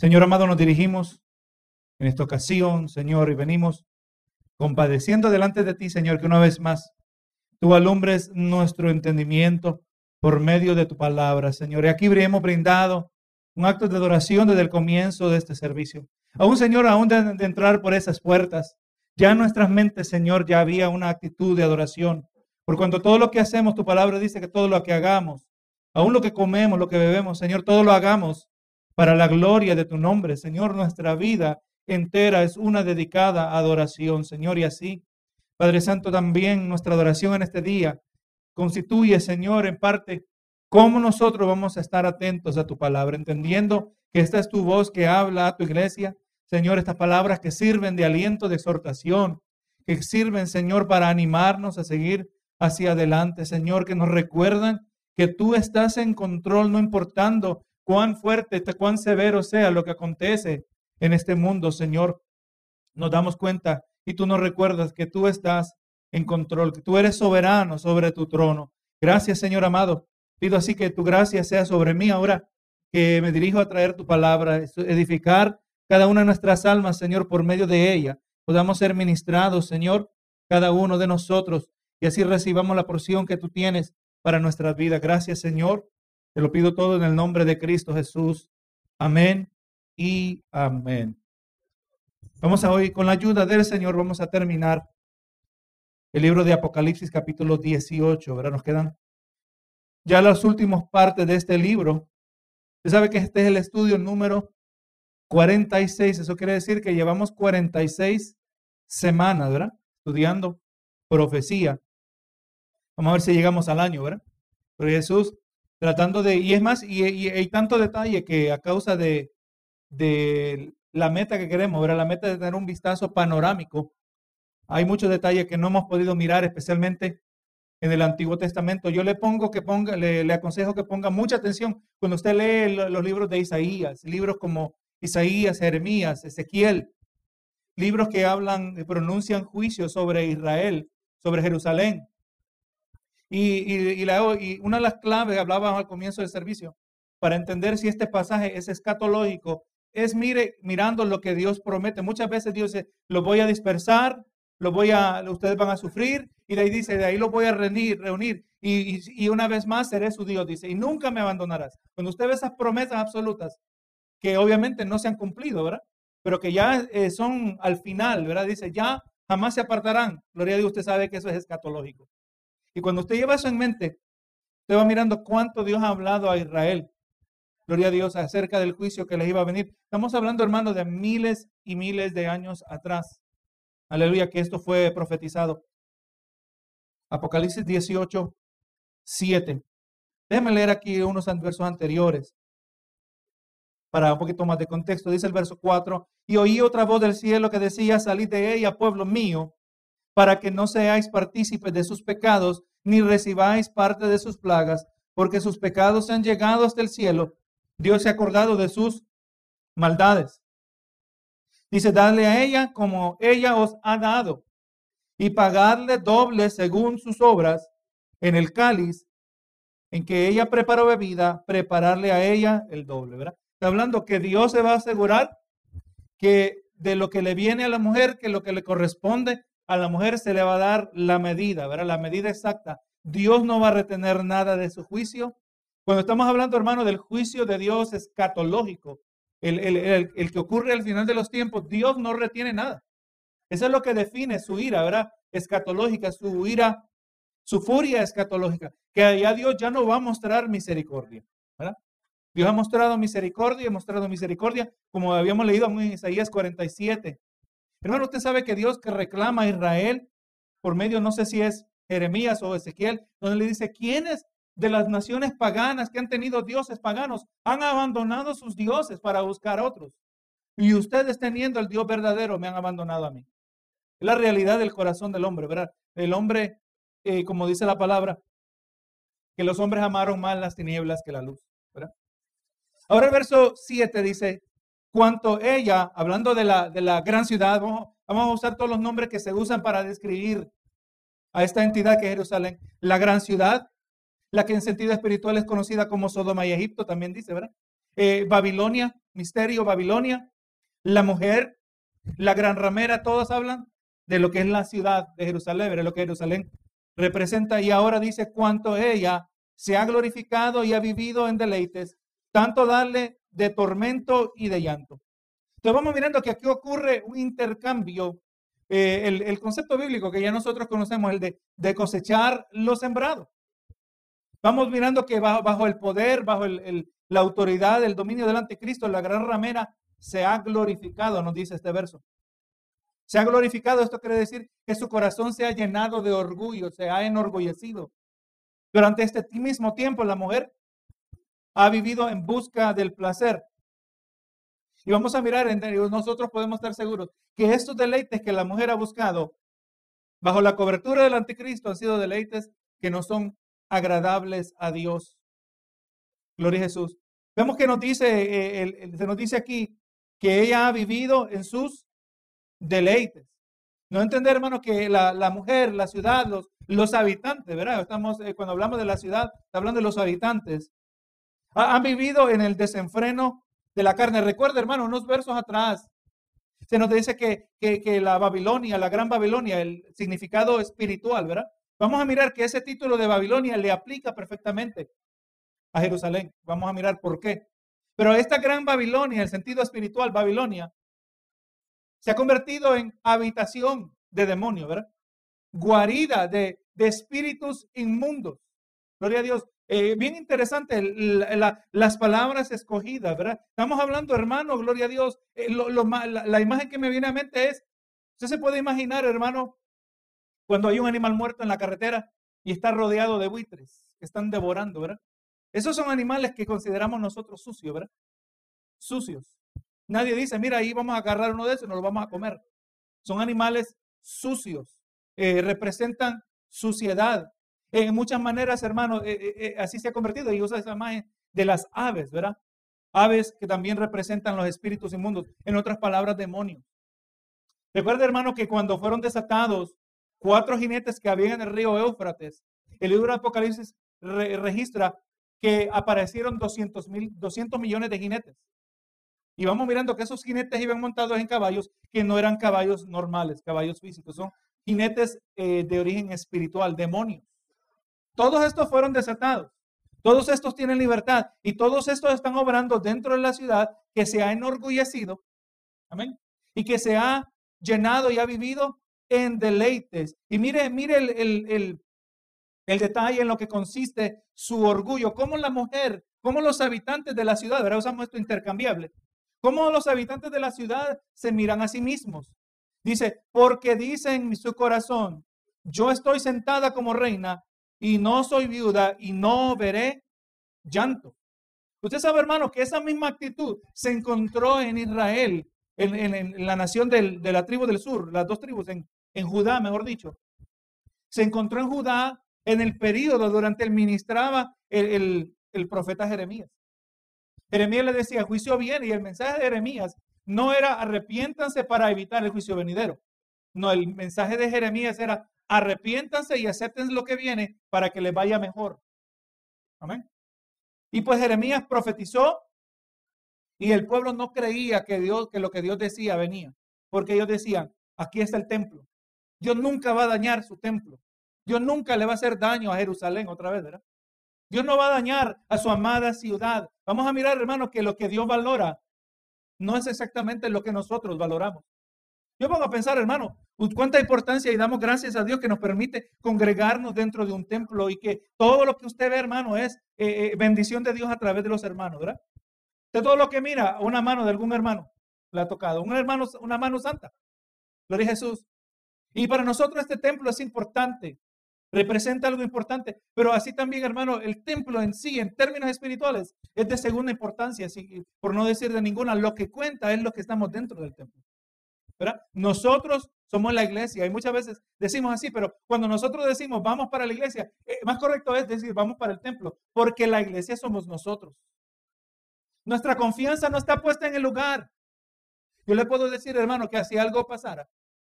Señor amado, nos dirigimos en esta ocasión, Señor, y venimos compadeciendo delante de ti, Señor, que una vez más tú alumbres nuestro entendimiento por medio de tu palabra, Señor. Y aquí hemos brindado un acto de adoración desde el comienzo de este servicio. Aún, Señor, aún de, entrar por esas puertas, ya en nuestras mentes, Señor, ya había una actitud de adoración. Por cuanto todo lo que hacemos, tu palabra dice que todo lo que hagamos, aún lo que comemos, lo que bebemos, Señor, todo lo hagamos para la gloria de tu nombre. Señor, nuestra vida entera es una dedicada adoración, Señor, y así, Padre Santo, también nuestra adoración en este día constituye, Señor, en parte cómo nosotros vamos a estar atentos a tu palabra, entendiendo que esta es tu voz que habla a tu iglesia. Señor, estas palabras que sirven de aliento, de exhortación, que sirven, Señor, para animarnos a seguir hacia adelante, Señor, que nos recuerdan que tú estás en control, no importando cuán fuerte, cuán severo sea lo que acontece en este mundo, Señor, nos damos cuenta y tú nos recuerdas que tú estás en control, que tú eres soberano sobre tu trono. Gracias, Señor amado. Pido así que tu gracia sea sobre mí ahora que me dirijo a traer tu palabra, edificar cada una de nuestras almas, Señor, por medio de ella. Podamos ser ministrados, Señor, cada uno de nosotros, y así recibamos la porción que tú tienes para nuestras vidas. Gracias, Señor. Te lo pido todo en el nombre de Cristo Jesús. Amén y amén. Vamos a hoy, con la ayuda del Señor, vamos a terminar el libro de Apocalipsis capítulo 18, ¿verdad? Nos quedan ya las últimas partes de este libro. Usted sabe que este es el estudio número 46. Eso quiere decir que llevamos 46 semanas, ¿verdad? Estudiando profecía. Vamos a ver si llegamos al año, ¿verdad? Pero Jesús tratando de, y es más, y, hay tanto detalle que a causa de, de la meta que queremos, ver La meta de tener un vistazo panorámico, hay muchos detalles que no hemos podido mirar, especialmente en el Antiguo Testamento. Yo le pongo que ponga, le, aconsejo que ponga mucha atención cuando usted lee los libros de Isaías, libros como Isaías, Jeremías, Ezequiel, libros que hablan, pronuncian juicios sobre Israel, sobre Jerusalén. Y, una de las claves, hablaba al comienzo del servicio, para entender si este pasaje es escatológico, es mire, mirando lo que Dios promete. Muchas veces Dios dice, lo voy a dispersar, lo voy a, ustedes van a sufrir, y de ahí dice, de ahí lo voy a reunir, reunir y, una vez más seré su Dios, dice, y nunca me abandonarás. Cuando usted ve esas promesas absolutas, que obviamente no se han cumplido, ¿verdad? Pero que ya eh, son al final, ¿verdad? Dice, ya jamás se apartarán. Gloria a Dios, usted sabe que eso es escatológico. Y cuando usted lleva eso en mente, usted va mirando cuánto Dios ha hablado a Israel. Gloria a Dios acerca del juicio que les iba a venir. Estamos hablando, hermano, de miles y miles de años atrás. Aleluya, que esto fue profetizado. Apocalipsis 18, 7. Déjenme leer aquí unos versos anteriores para un poquito más de contexto. Dice el verso 4, y oí otra voz del cielo que decía, salid de ella, pueblo mío, para que no seáis partícipes de sus pecados, ni recibáis parte de sus plagas, porque sus pecados han llegado hasta el cielo. Dios se ha acordado de sus maldades. Dice, dadle a ella como ella os ha dado, y pagarle doble según sus obras en el cáliz en que ella preparó bebida, prepararle a ella el doble. Está hablando que Dios se va a asegurar que de lo que le viene a la mujer, que lo que le corresponde a la mujer se le va a dar la medida, ¿verdad? La medida exacta. Dios no va a retener nada de su juicio. Cuando estamos hablando, hermano, del juicio de Dios escatológico, el, el, que ocurre al final de los tiempos, Dios no retiene nada. Eso es lo que define su ira, ¿verdad? Escatológica, su ira, su furia escatológica, que allá Dios ya no va a mostrar misericordia, ¿verdad? Dios ha mostrado misericordia, ha mostrado misericordia, como habíamos leído en Isaías 47, Hermano, usted sabe que Dios que reclama a Israel por medio, no sé si es Jeremías o Ezequiel, donde le dice, ¿quiénes de las naciones paganas que han tenido dioses paganos han abandonado sus dioses para buscar otros? Y ustedes teniendo el Dios verdadero me han abandonado a mí. La realidad del corazón del hombre, ¿verdad? El hombre, eh, como dice la palabra, que los hombres amaron más las tinieblas que la luz, ¿verdad? Ahora el verso 7 dice, cuanto ella, hablando de la, de la gran ciudad, vamos, a usar todos los nombres que se usan para describir a esta entidad que es Jerusalén, la gran ciudad, la que en sentido espiritual es conocida como Sodoma y Egipto, también dice, ¿verdad? eh, Babilonia, misterio Babilonia, la mujer, la gran ramera, todos hablan de lo que es la ciudad de Jerusalén, de lo que Jerusalén representa. Y ahora dice cuánto ella se ha glorificado y ha vivido en deleites, tanto darle de tormento y de llanto. Entonces vamos mirando que aquí ocurre un intercambio, eh, el, concepto bíblico que ya nosotros conocemos, el de, de cosechar lo sembrado. Vamos mirando que bajo, bajo el poder, bajo el, la autoridad, el dominio del anticristo, la gran ramera se ha glorificado, nos dice este verso. Se ha glorificado, esto quiere decir que su corazón se ha llenado de orgullo, se ha enorgullecido. Durante este mismo tiempo la mujer ha vivido en busca del placer. Y vamos a mirar, nosotros podemos estar seguros que estos deleites que la mujer ha buscado bajo la cobertura del anticristo han sido deleites que no son agradables a Dios. Gloria a Jesús. Vemos que nos dice, eh, se nos dice aquí que ella ha vivido en sus deleites. No entender, hermano, que la, mujer, la ciudad, los, habitantes, ¿verdad? Estamos, eh, cuando hablamos de la ciudad, hablando de los habitantes. Han vivido en el desenfreno de la carne. Recuerda, hermano, unos versos atrás, se nos dice que, que, la Babilonia, la gran Babilonia, el significado espiritual, ¿verdad? Vamos a mirar que ese título de Babilonia le aplica perfectamente a Jerusalén. Vamos a mirar por qué. Pero esta gran Babilonia, el sentido espiritual, Babilonia, se ha convertido en habitación de demonios, ¿verdad? Guarida de, espíritus inmundos. Gloria a Dios. Eh, bien interesante las palabras escogidas, ¿verdad? Estamos hablando, hermano, gloria a Dios. Eh, la, imagen que me viene a mente es, usted se puede imaginar, hermano, cuando hay un animal muerto en la carretera y está rodeado de buitres que están devorando, ¿verdad? Esos son animales que consideramos nosotros sucios, ¿verdad? Sucios. Nadie dice, mira, ahí vamos a agarrar uno de esos y nos lo vamos a comer. Son animales sucios. Eh, representan suciedad. En muchas maneras, hermano, eh, eh, así se ha convertido y usa esa imagen de las aves, ¿verdad? Aves que también representan los espíritus inmundos. En otras palabras, demonios. Recuerda, hermano, que cuando fueron desatados cuatro jinetes que había en el río Éufrates. El libro de Apocalipsis registra que aparecieron 200, mil, 200 millones de jinetes. Y vamos mirando que esos jinetes iban montados en caballos que no eran caballos normales, caballos físicos, son jinetes eh, de origen espiritual, demonios. Todos estos fueron desatados. Todos estos tienen libertad y todos estos están obrando dentro de la ciudad que se ha enorgullecido. Amén. Y que se ha llenado y ha vivido en deleites. Y mire, mire el, detalle en lo que consiste su orgullo. Como la mujer, como los habitantes de la ciudad, ahora usamos esto intercambiable, como los habitantes de la ciudad se miran a sí mismos. Dice, porque dice en su corazón, yo estoy sentada como reina y no soy viuda y no veré llanto. Usted sabe, hermano, que esa misma actitud se encontró en Israel, en, la nación de la tribu del sur, las dos tribus, en, Judá, mejor dicho. Se encontró en Judá en el periodo durante el ministraba el, profeta Jeremías. Jeremías le decía, juicio viene, y el mensaje de Jeremías no era arrepiéntanse para evitar el juicio venidero. No, el mensaje de Jeremías era arrepiéntanse y acepten lo que viene para que les vaya mejor. Amén. Y pues Jeremías profetizó y el pueblo no creía que Dios, que lo que Dios decía venía, porque ellos decían, aquí está el templo, Dios nunca va a dañar su templo. Dios nunca le va a hacer daño a Jerusalén otra vez, ¿verdad? Dios no va a dañar a su amada ciudad. Vamos a mirar, hermanos, que lo que Dios valora no es exactamente lo que nosotros valoramos. Yo pongo a pensar, hermano, cuánta importancia y damos gracias a Dios que nos permite congregarnos dentro de un templo y que todo lo que usted ve, hermano, es eh, eh, bendición de Dios a través de los hermanos, ¿verdad? De todo lo que mira, una mano de algún hermano le ha tocado, un hermano, una mano santa. Gloria a Jesús. Y para nosotros este templo es importante, representa algo importante, pero así también, hermano, el templo en sí, en términos espirituales, es de segunda importancia, por no decir de ninguna, lo que cuenta es lo que estamos dentro del templo. Nosotros somos la iglesia y muchas veces decimos así, pero cuando nosotros decimos vamos para la iglesia, eh, más correcto es decir vamos para el templo, porque la iglesia somos nosotros. Nuestra confianza no está puesta en el lugar. Yo le puedo decir, hermano, que si algo pasara,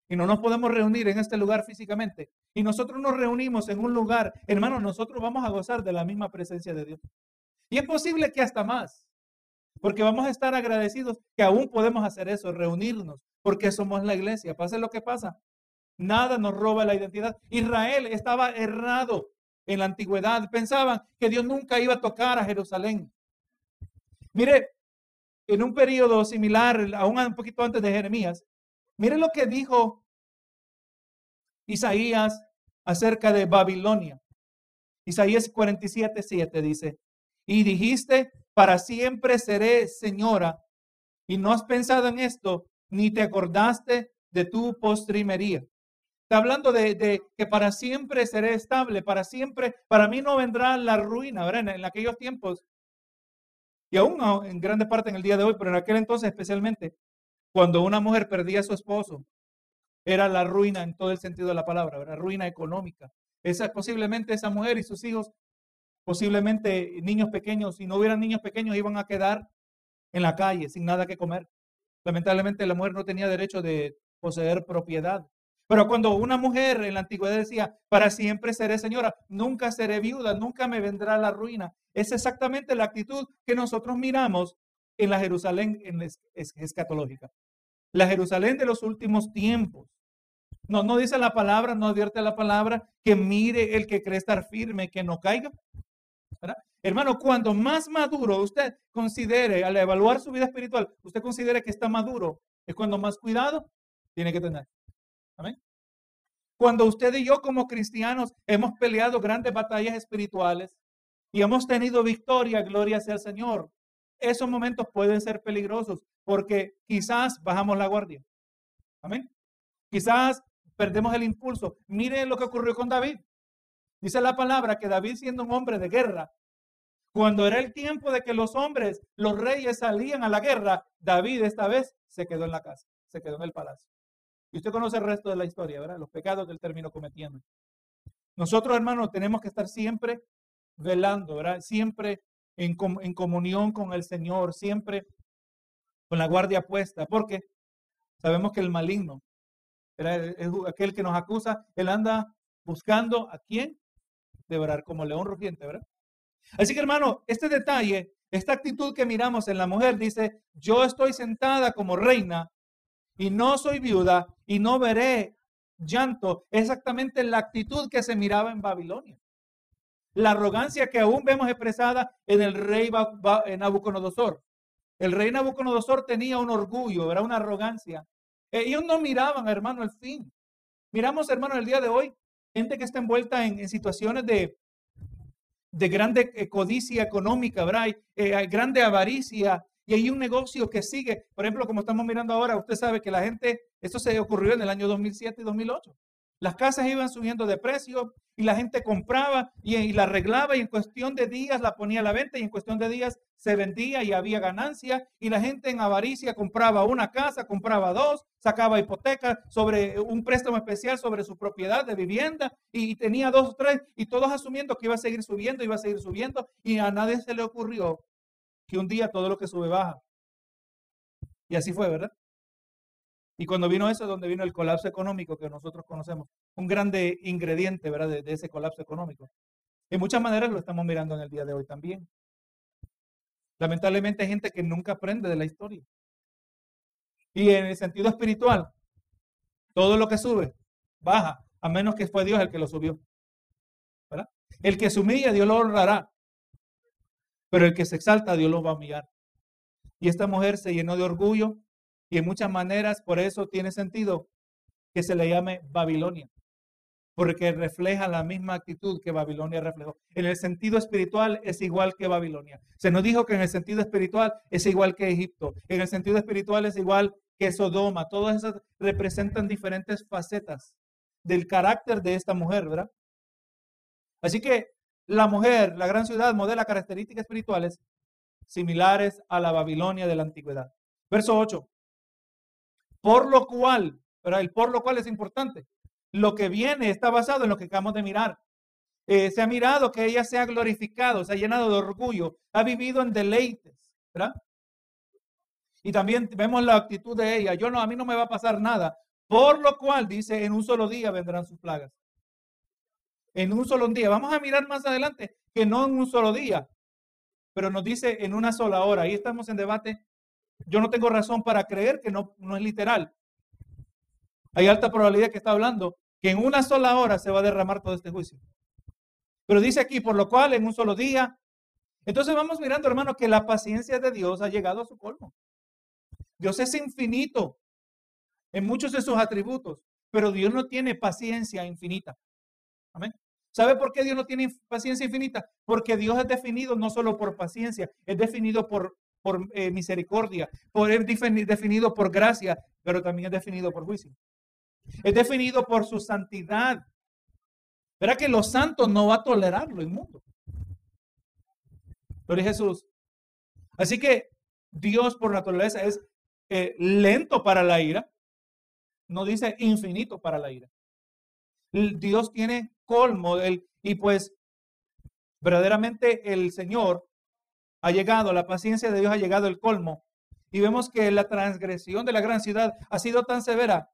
y no nos podemos reunir en este lugar físicamente, y nosotros nos reunimos en un lugar, hermano, nosotros vamos a gozar de la misma presencia de Dios. Y es posible que hasta más. Porque vamos a estar agradecidos que aún podemos hacer eso, reunirnos, porque somos la iglesia. Pase lo que pasa. Nada nos roba la identidad. Israel estaba errado en la antigüedad. Pensaban que Dios nunca iba a tocar a Jerusalén. Mire, en un periodo similar, aún un poquito antes de Jeremías, mire lo que dijo Isaías acerca de Babilonia. Isaías 47, 7 dice, y dijiste, para siempre seré señora, y no has pensado en esto, ni te acordaste de tu postrimería. Está hablando de, que para siempre seré estable, para siempre, para mí no vendrá la ruina, ¿verdad? En, aquellos tiempos, y aún en grande parte en el día de hoy, pero en aquel entonces especialmente, cuando una mujer perdía a su esposo, era la ruina en todo el sentido de la palabra, era ruina económica. Esa, posiblemente esa mujer y sus hijos, posiblemente niños pequeños, si no hubieran niños pequeños, iban a quedar en la calle sin nada que comer. Lamentablemente la mujer no tenía derecho de poseer propiedad. Pero cuando una mujer en la antigüedad decía, para siempre seré señora, nunca seré viuda, nunca me vendrá la ruina, es exactamente la actitud que nosotros miramos en la Jerusalén escatológica. La Jerusalén de los últimos tiempos. No, no dice la palabra, no advierte la palabra que mire el que cree estar firme, que no caiga. Hermano, cuando más maduro usted considere, al evaluar su vida espiritual, usted considere que está maduro, es cuando más cuidado tiene que tener. Amén. Cuando usted y yo como cristianos hemos peleado grandes batallas espirituales y hemos tenido victoria, gloria sea al Señor, esos momentos pueden ser peligrosos porque quizás bajamos la guardia. Amén. Quizás perdemos el impulso. Mire lo que ocurrió con David. Dice la palabra que David siendo un hombre de guerra, cuando era el tiempo de que los hombres, los reyes salían a la guerra, David esta vez se quedó en la casa, se quedó en el palacio. Y usted conoce el resto de la historia, ¿verdad? Los pecados que él terminó cometiendo. Nosotros, hermanos, tenemos que estar siempre velando, ¿verdad? Siempre en, en comunión con el Señor, siempre con la guardia puesta, porque sabemos que el maligno, aquel que nos acusa, él anda buscando a quién devorar como león rugiente, ¿verdad? Así que hermano, este detalle, esta actitud que miramos en la mujer dice, yo estoy sentada como reina y no soy viuda y no veré llanto, exactamente la actitud que se miraba en Babilonia. La arrogancia que aún vemos expresada en el rey Nabucodonosor. El rey Nabucodonosor tenía un orgullo, era una arrogancia. Ellos no miraban, hermano, el fin. Miramos, hermano, el día de hoy, gente que está envuelta en, situaciones de, de grande eh, codicia económica, ¿verdad? Eh, grande avaricia, y hay un negocio que sigue. Por ejemplo, como estamos mirando ahora, usted sabe que la gente, esto se ocurrió en el año 2007 y 2008. Las casas iban subiendo de precio y la gente compraba y, la arreglaba y en cuestión de días la ponía a la venta y en cuestión de días se vendía y había ganancia y la gente en avaricia compraba una casa, compraba dos, sacaba hipoteca sobre un préstamo especial sobre su propiedad de vivienda y, tenía dos o tres y todos asumiendo que iba a seguir subiendo, iba a seguir subiendo y a nadie se le ocurrió que un día todo lo que sube baja. Y así fue, ¿verdad? Y cuando vino eso, donde vino el colapso económico que nosotros conocemos, un grande ingrediente, ¿verdad?, de, ese colapso económico. En muchas maneras lo estamos mirando en el día de hoy también. Lamentablemente hay gente que nunca aprende de la historia. Y en el sentido espiritual, todo lo que sube, baja, a menos que fue Dios el que lo subió. ¿verdad? El que se humilla, Dios lo honrará. Pero el que se exalta, Dios lo va a humillar. Y esta mujer se llenó de orgullo y en muchas maneras, por eso tiene sentido que se le llame Babilonia, porque refleja la misma actitud que Babilonia reflejó. En el sentido espiritual es igual que Babilonia. Se nos dijo que en el sentido espiritual es igual que Egipto, en el sentido espiritual es igual que Sodoma. Todas esas representan diferentes facetas del carácter de esta mujer, ¿verdad? Así que la mujer, la gran ciudad, modela características espirituales similares a la Babilonia de la antigüedad. Verso 8. Por lo cual, pero el por lo cual es importante. Lo que viene está basado en lo que acabamos de mirar. Eh, se ha mirado que ella se ha glorificado, se ha llenado de orgullo, ha vivido en deleites, ¿verdad? Y también vemos la actitud de ella. Yo no, a mí no me va a pasar nada. Por lo cual dice, en un solo día vendrán sus plagas. En un solo día. Vamos a mirar más adelante que no en un solo día. pero nos dice en una sola hora. Ahí estamos en debate. Yo no tengo razón para creer que no, no es literal. Hay alta probabilidad que está hablando que en una sola hora se va a derramar todo este juicio. Pero dice aquí, por lo cual en un solo día. Entonces vamos mirando, hermano, que la paciencia de Dios ha llegado a su colmo. Dios es infinito en muchos de sus atributos, pero Dios no tiene paciencia infinita. Amén. ¿Sabe por qué Dios no tiene paciencia infinita? Porque Dios es definido no solo por paciencia, es definido por, por eh, misericordia, por, es definido por gracia, pero también es definido por juicio. Es definido por su santidad. Verá que los santos no va a tolerar lo inmundo. Gloria Jesús. Así que Dios por naturaleza es eh, lento para la ira. No dice infinito para la ira. Dios tiene colmo del, y pues verdaderamente el Señor ha llegado, la paciencia de Dios ha llegado el colmo. Y vemos que la transgresión de la gran ciudad ha sido tan severa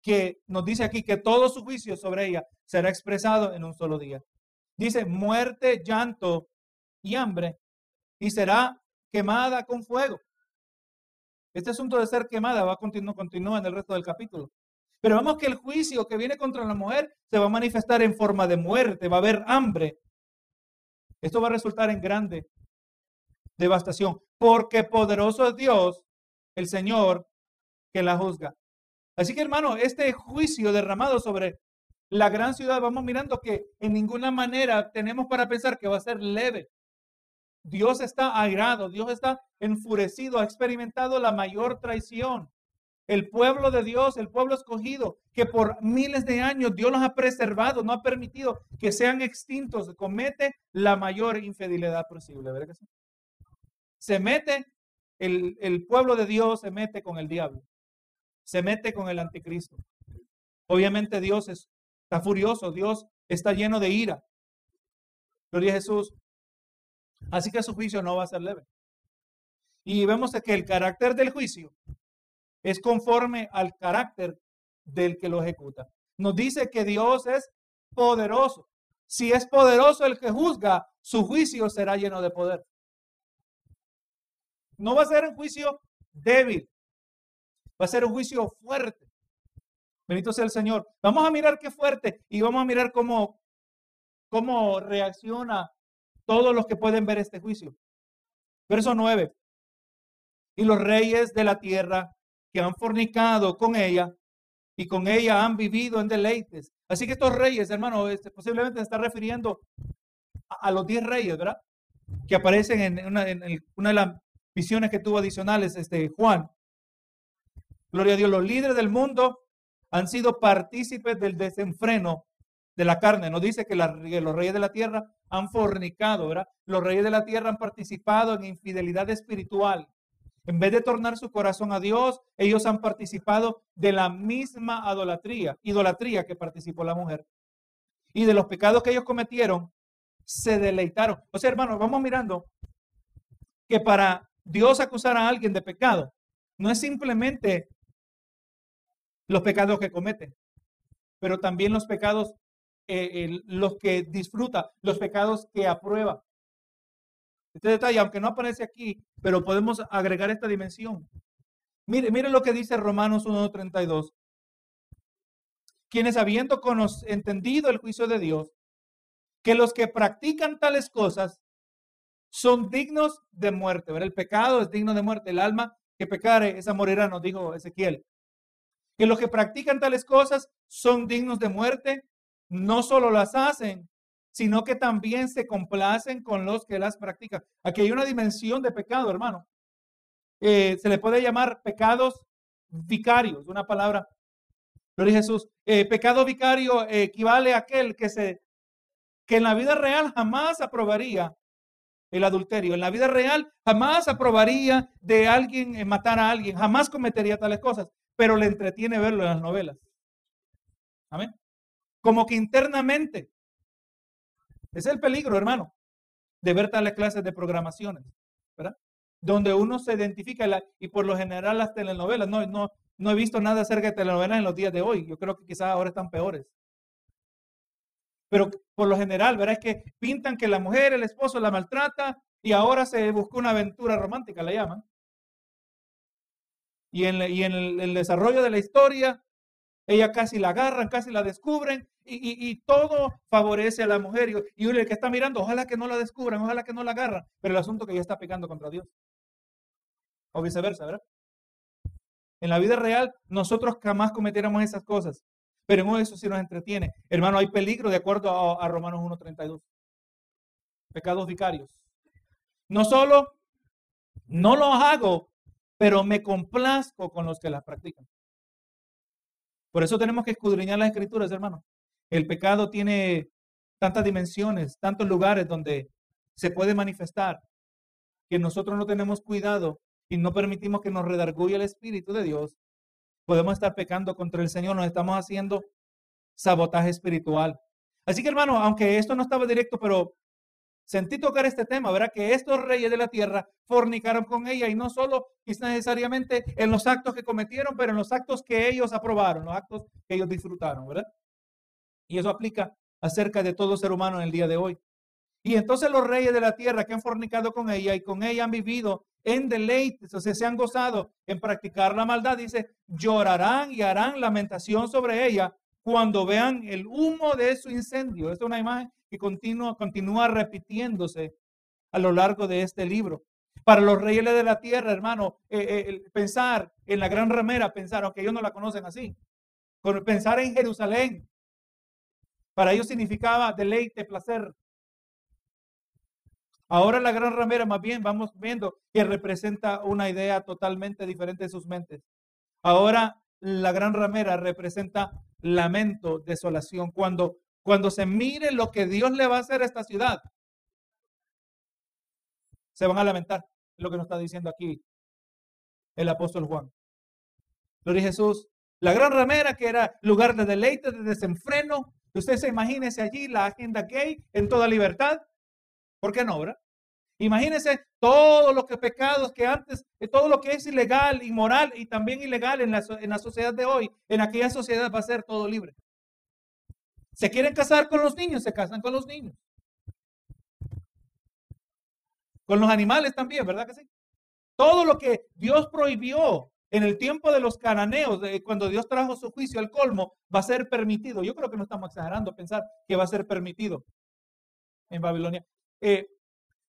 que nos dice aquí que todo su juicio sobre ella será expresado en un solo día. Dice muerte, llanto y hambre y será quemada con fuego. Este asunto de ser quemada va a continuar continúa en el resto del capítulo. Pero vemos que el juicio que viene contra la mujer se va a manifestar en forma de muerte, va a haber hambre. Esto va a resultar en grande devastación, porque poderoso es Dios, el Señor, que la juzga. Así que hermano, este juicio derramado sobre la gran ciudad, vamos mirando que en ninguna manera tenemos para pensar que va a ser leve. Dios está airado, Dios está enfurecido, ha experimentado la mayor traición. El pueblo de Dios, el pueblo escogido, que por miles de años Dios los ha preservado, no ha permitido que sean extintos, comete la mayor infidelidad posible. ¿verdad que sí? Se mete, el, el pueblo de Dios se mete con el diablo se mete con el anticristo. Obviamente Dios está furioso, Dios está lleno de ira. Gloria a Jesús. Así que su juicio no va a ser leve. Y vemos que el carácter del juicio es conforme al carácter del que lo ejecuta. Nos dice que Dios es poderoso. Si es poderoso el que juzga, su juicio será lleno de poder. No va a ser un juicio débil, Va a ser un juicio fuerte. Bendito sea el Señor. Vamos a mirar qué fuerte y vamos a mirar cómo, cómo reacciona todos los que pueden ver este juicio. Verso 9. Y los reyes de la tierra que han fornicado con ella y con ella han vivido en deleites. Así que estos reyes, hermano, este, posiblemente se está refiriendo a, los diez reyes, ¿verdad? Que aparecen en una, una de las visiones que tuvo adicionales este, Juan. Gloria a Dios, los líderes del mundo han sido partícipes del desenfreno de la carne. No dice que, los reyes de la tierra han fornicado, ¿verdad? Los reyes de la tierra han participado en infidelidad espiritual. En vez de tornar su corazón a Dios, ellos han participado de la misma idolatría, idolatría que participó la mujer. Y de los pecados que ellos cometieron, se deleitaron. O sea, hermanos, vamos mirando que para Dios acusar a alguien de pecado, no es simplemente los pecados que comete, pero también los pecados, eh, los que disfruta, los pecados que aprueba. Este detalle, aunque no aparece aquí, pero podemos agregar esta dimensión. Mire, mire lo que dice Romanos 1.32. Quienes habiendo entendido el juicio de Dios, que los que practican tales cosas son dignos de muerte. ¿verdad? El pecado es digno de muerte. El alma que pecare, esa morirá, nos dijo Ezequiel que los que practican tales cosas son dignos de muerte, no solo las hacen, sino que también se complacen con los que las practican. Aquí hay una dimensión de pecado, hermano. Eh, se le puede llamar pecados vicarios, una palabra. Lo Jesús. Eh, pecado vicario equivale a aquel que se que en la vida real jamás aprobaría el adulterio. En la vida real jamás aprobaría de alguien eh, matar a alguien, jamás cometería tales cosas pero le entretiene verlo en las novelas. Amén. Como que internamente. Es el peligro, hermano, de ver tales clases de programaciones, ¿verdad? Donde uno se identifica y por lo general las telenovelas, no, no, no he visto nada acerca de telenovelas en los días de hoy. Yo creo que quizás ahora están peores. Pero por lo general, ¿verdad? Es que pintan que la mujer, el esposo la maltrata y ahora se busca una aventura romántica, la llaman. Y en, el, desarrollo de la historia, ella casi la agarran, casi la descubren y, todo favorece a la mujer. Y, y el que está mirando, ojalá que no la descubran, ojalá que no la agarran. Pero el asunto que ella está pecando contra Dios. O viceversa, ¿verdad? En la vida real, nosotros jamás cometiéramos esas cosas. Pero en eso sí nos entretiene. Hermano, hay peligro de acuerdo a, a Romanos 1.32. Pecados vicarios. No solo no los hago, pero me complazco con los que las practican. Por eso tenemos que escudriñar las escrituras, hermano. El pecado tiene tantas dimensiones, tantos lugares donde se puede manifestar, que nosotros no tenemos cuidado y no permitimos que nos redarguya el Espíritu de Dios, podemos estar pecando contra el Señor, nos estamos haciendo sabotaje espiritual. Así que hermano, aunque esto no estaba directo, pero sentí tocar este tema, ¿verdad? Que estos reyes de la tierra fornicaron con ella y no solo necesariamente en los actos que cometieron, pero en los actos que ellos aprobaron, los actos que ellos disfrutaron, ¿verdad? Y eso aplica acerca de todo ser humano en el día de hoy. Y entonces los reyes de la tierra que han fornicado con ella y con ella han vivido en deleites, o sea, se han gozado en practicar la maldad, dice, llorarán y harán lamentación sobre ella cuando vean el humo de su incendio. Esta es una imagen que continúa, continúa repitiéndose a lo largo de este libro. Para los reyes de la tierra, hermano, eh, eh, pensar en la gran ramera, pensar, aunque ellos no la conocen así, pensar en Jerusalén, para ellos significaba deleite, placer. Ahora la gran ramera, más bien, vamos viendo que representa una idea totalmente diferente de sus mentes. Ahora la gran ramera representa lamento, desolación. Cuando, cuando se mire lo que Dios le va a hacer a esta ciudad, se van a lamentar. Lo que nos está diciendo aquí el apóstol Juan. Gloria a Jesús. La gran ramera que era lugar de deleite, de desenfreno. Usted se imagínese allí la agenda gay en toda libertad. ¿Por qué no, verdad? Imagínense todos los que pecados que antes, eh, todo lo que es ilegal, inmoral y también ilegal en la, en la sociedad de hoy, en aquella sociedad va a ser todo libre. Se quieren casar con los niños, se casan con los niños. Con los animales también, ¿verdad que sí? Todo lo que Dios prohibió en el tiempo de los cananeos, cuando Dios trajo su juicio al colmo, va a ser permitido. Yo creo que no estamos exagerando pensar que va a ser permitido en Babilonia. Eh,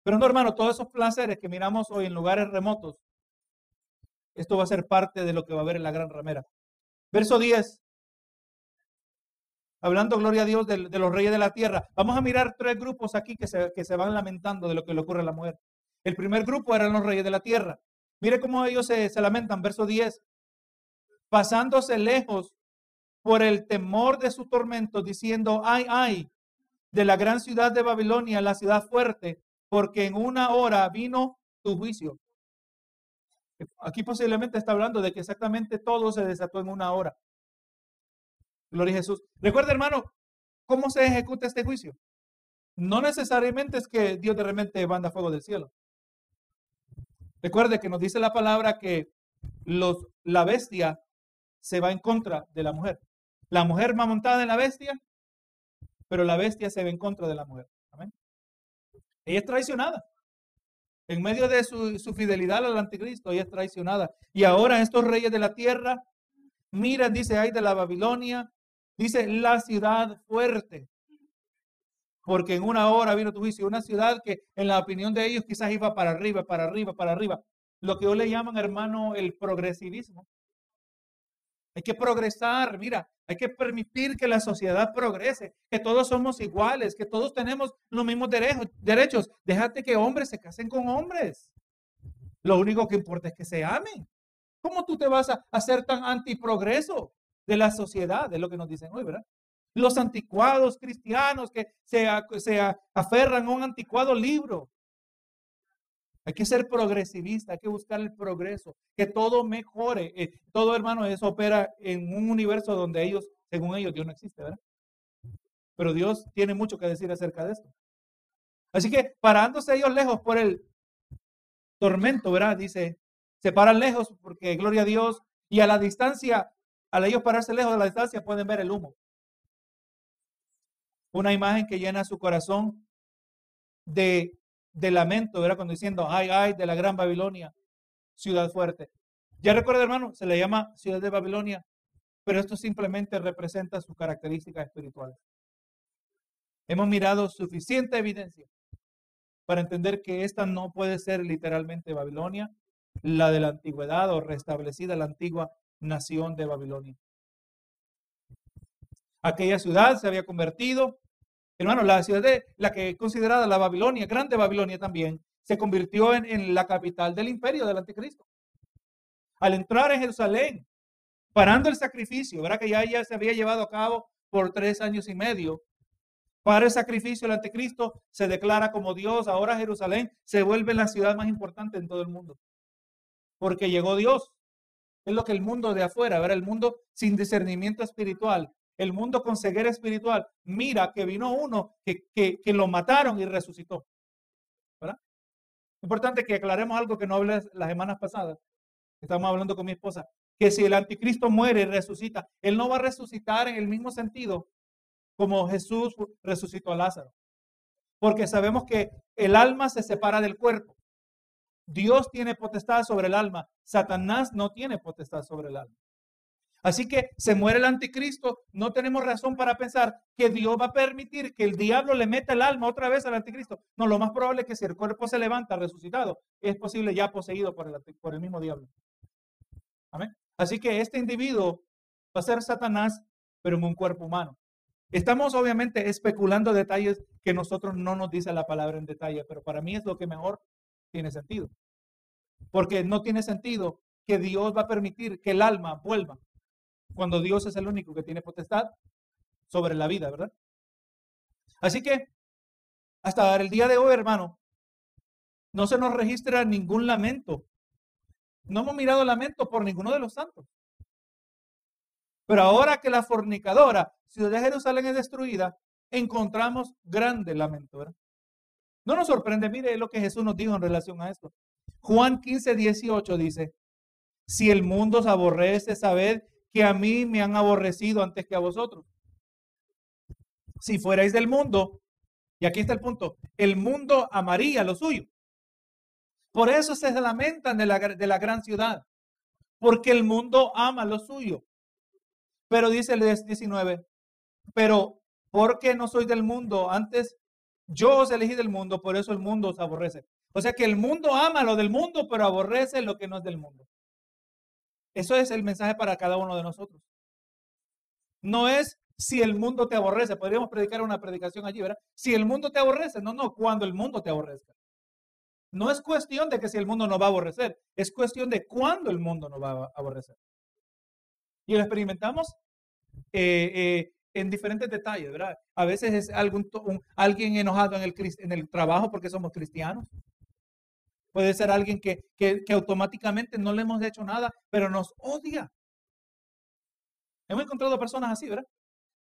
pero no, hermano, todos esos placeres que miramos hoy en lugares remotos, esto va a ser parte de lo que va a haber en la gran ramera. Verso 10. Hablando, gloria a Dios, de, los reyes de la tierra. Vamos a mirar tres grupos aquí que se, que se van lamentando de lo que le ocurre a la mujer. El primer grupo eran los reyes de la tierra. Mire cómo ellos se, se lamentan. Verso 10. Pasándose lejos por el temor de su tormento, diciendo, ay, ay, de la gran ciudad de Babilonia, la ciudad fuerte, porque en una hora vino tu juicio. Aquí posiblemente está hablando de que exactamente todo se desató en una hora. Gloria a Jesús. Recuerda, hermano, cómo se ejecuta este juicio. No necesariamente es que Dios de repente manda fuego del cielo. Recuerde que nos dice la palabra que los, la bestia se va en contra de la mujer. La mujer va montada en la bestia, pero la bestia se va en contra de la mujer. Amén. Ella es traicionada. En medio de su, fidelidad al anticristo, ella es traicionada. Y ahora estos reyes de la tierra, miran, dice, hay de la Babilonia, dice, la ciudad fuerte. Porque en una hora vino tu juicio, una ciudad que en la opinión de ellos quizás iba para arriba, para arriba, para arriba. Lo que hoy le llaman, hermano, el progresivismo. Hay que progresar, mira, hay que permitir que la sociedad progrese, que todos somos iguales, que todos tenemos los mismos derechos. Déjate que hombres se casen con hombres. Lo único que importa es que se amen. ¿Cómo tú te vas a hacer tan antiprogreso de la sociedad? Es lo que nos dicen hoy, ¿verdad? Los anticuados cristianos que se, se aferran a un anticuado libro. Hay que ser progresivista, hay que buscar el progreso, que todo mejore. Eh, todo, hermano, eso opera en un universo donde ellos, según ellos, Dios no existe, ¿verdad? Pero Dios tiene mucho que decir acerca de esto. Así que parándose ellos lejos por el tormento, ¿verdad? Dice, se paran lejos porque gloria a Dios y a la distancia, al ellos pararse lejos de la distancia pueden ver el humo. Una imagen que llena su corazón de de lamento, era cuando diciendo, ay, ay, de la gran Babilonia, ciudad fuerte. Ya recuerda, hermano, se le llama ciudad de Babilonia, pero esto simplemente representa sus características espirituales. Hemos mirado suficiente evidencia para entender que esta no puede ser literalmente Babilonia, la de la antigüedad o restablecida la antigua nación de Babilonia. Aquella ciudad se había convertido, hermano, la ciudad de la que es considerada la Babilonia, grande Babilonia también, se convirtió en, la capital del imperio del anticristo. Al entrar en Jerusalén, parando el sacrificio, ¿verdad? Que ya, ya se había llevado a cabo por tres años y medio. Para el sacrificio, el anticristo se declara como Dios. Ahora Jerusalén se vuelve la ciudad más importante en todo el mundo. Porque llegó Dios. Es lo que el mundo de afuera, ¿verdad? El mundo sin discernimiento espiritual, el mundo con ceguera espiritual, mira que vino uno que, que, lo mataron y resucitó. Importante que aclaremos algo que no hablé las semanas pasadas. Estamos hablando con mi esposa. Que si el anticristo muere y resucita, él no va a resucitar en el mismo sentido como Jesús resucitó a Lázaro. Porque sabemos que el alma se separa del cuerpo. Dios tiene potestad sobre el alma. Satanás no tiene potestad sobre el alma. Así que se muere el anticristo, no tenemos razón para pensar que Dios va a permitir que el diablo le meta el alma otra vez al anticristo. No, lo más probable es que si el cuerpo se levanta resucitado, es posible ya poseído por el, por el mismo diablo. Amén. Así que este individuo va a ser Satanás, pero en un cuerpo humano. Estamos obviamente especulando detalles que nosotros no nos dice la palabra en detalle, pero para mí es lo que mejor tiene sentido. Porque no tiene sentido que Dios va a permitir que el alma vuelva cuando Dios es el único que tiene potestad sobre la vida, ¿verdad? Así que hasta el día de hoy, hermano, no se nos registra ningún lamento. No hemos mirado lamento por ninguno de los santos. Pero ahora que la fornicadora, ciudad de Jerusalén, es destruida, encontramos grande lamento. No nos sorprende, mire lo que Jesús nos dijo en relación a esto. Juan 15, 18 dice, si el mundo os aborrece, sabed que a mí me han aborrecido antes que a vosotros. Si fuerais del mundo, y aquí está el punto, el mundo amaría lo suyo. Por eso se lamentan de la, de la gran ciudad, porque el mundo ama lo suyo. Pero dice el 19, pero porque no soy del mundo, antes yo os elegí del mundo, por eso el mundo os aborrece. O sea que el mundo ama lo del mundo, pero aborrece lo que no es del mundo. Eso es el mensaje para cada uno de nosotros. No es si el mundo te aborrece. Podríamos predicar una predicación allí, ¿verdad? Si el mundo te aborrece. No, no, cuando el mundo te aborrezca. No es cuestión de que si el mundo no va a aborrecer. Es cuestión de cuándo el mundo no va a aborrecer. Y lo experimentamos eh, eh, en diferentes detalles, ¿verdad? A veces es algún, alguien enojado en el trabajo porque somos cristianos. Puede ser alguien que, automáticamente no le hemos hecho nada, pero nos odia. Hemos encontrado personas así, ¿verdad?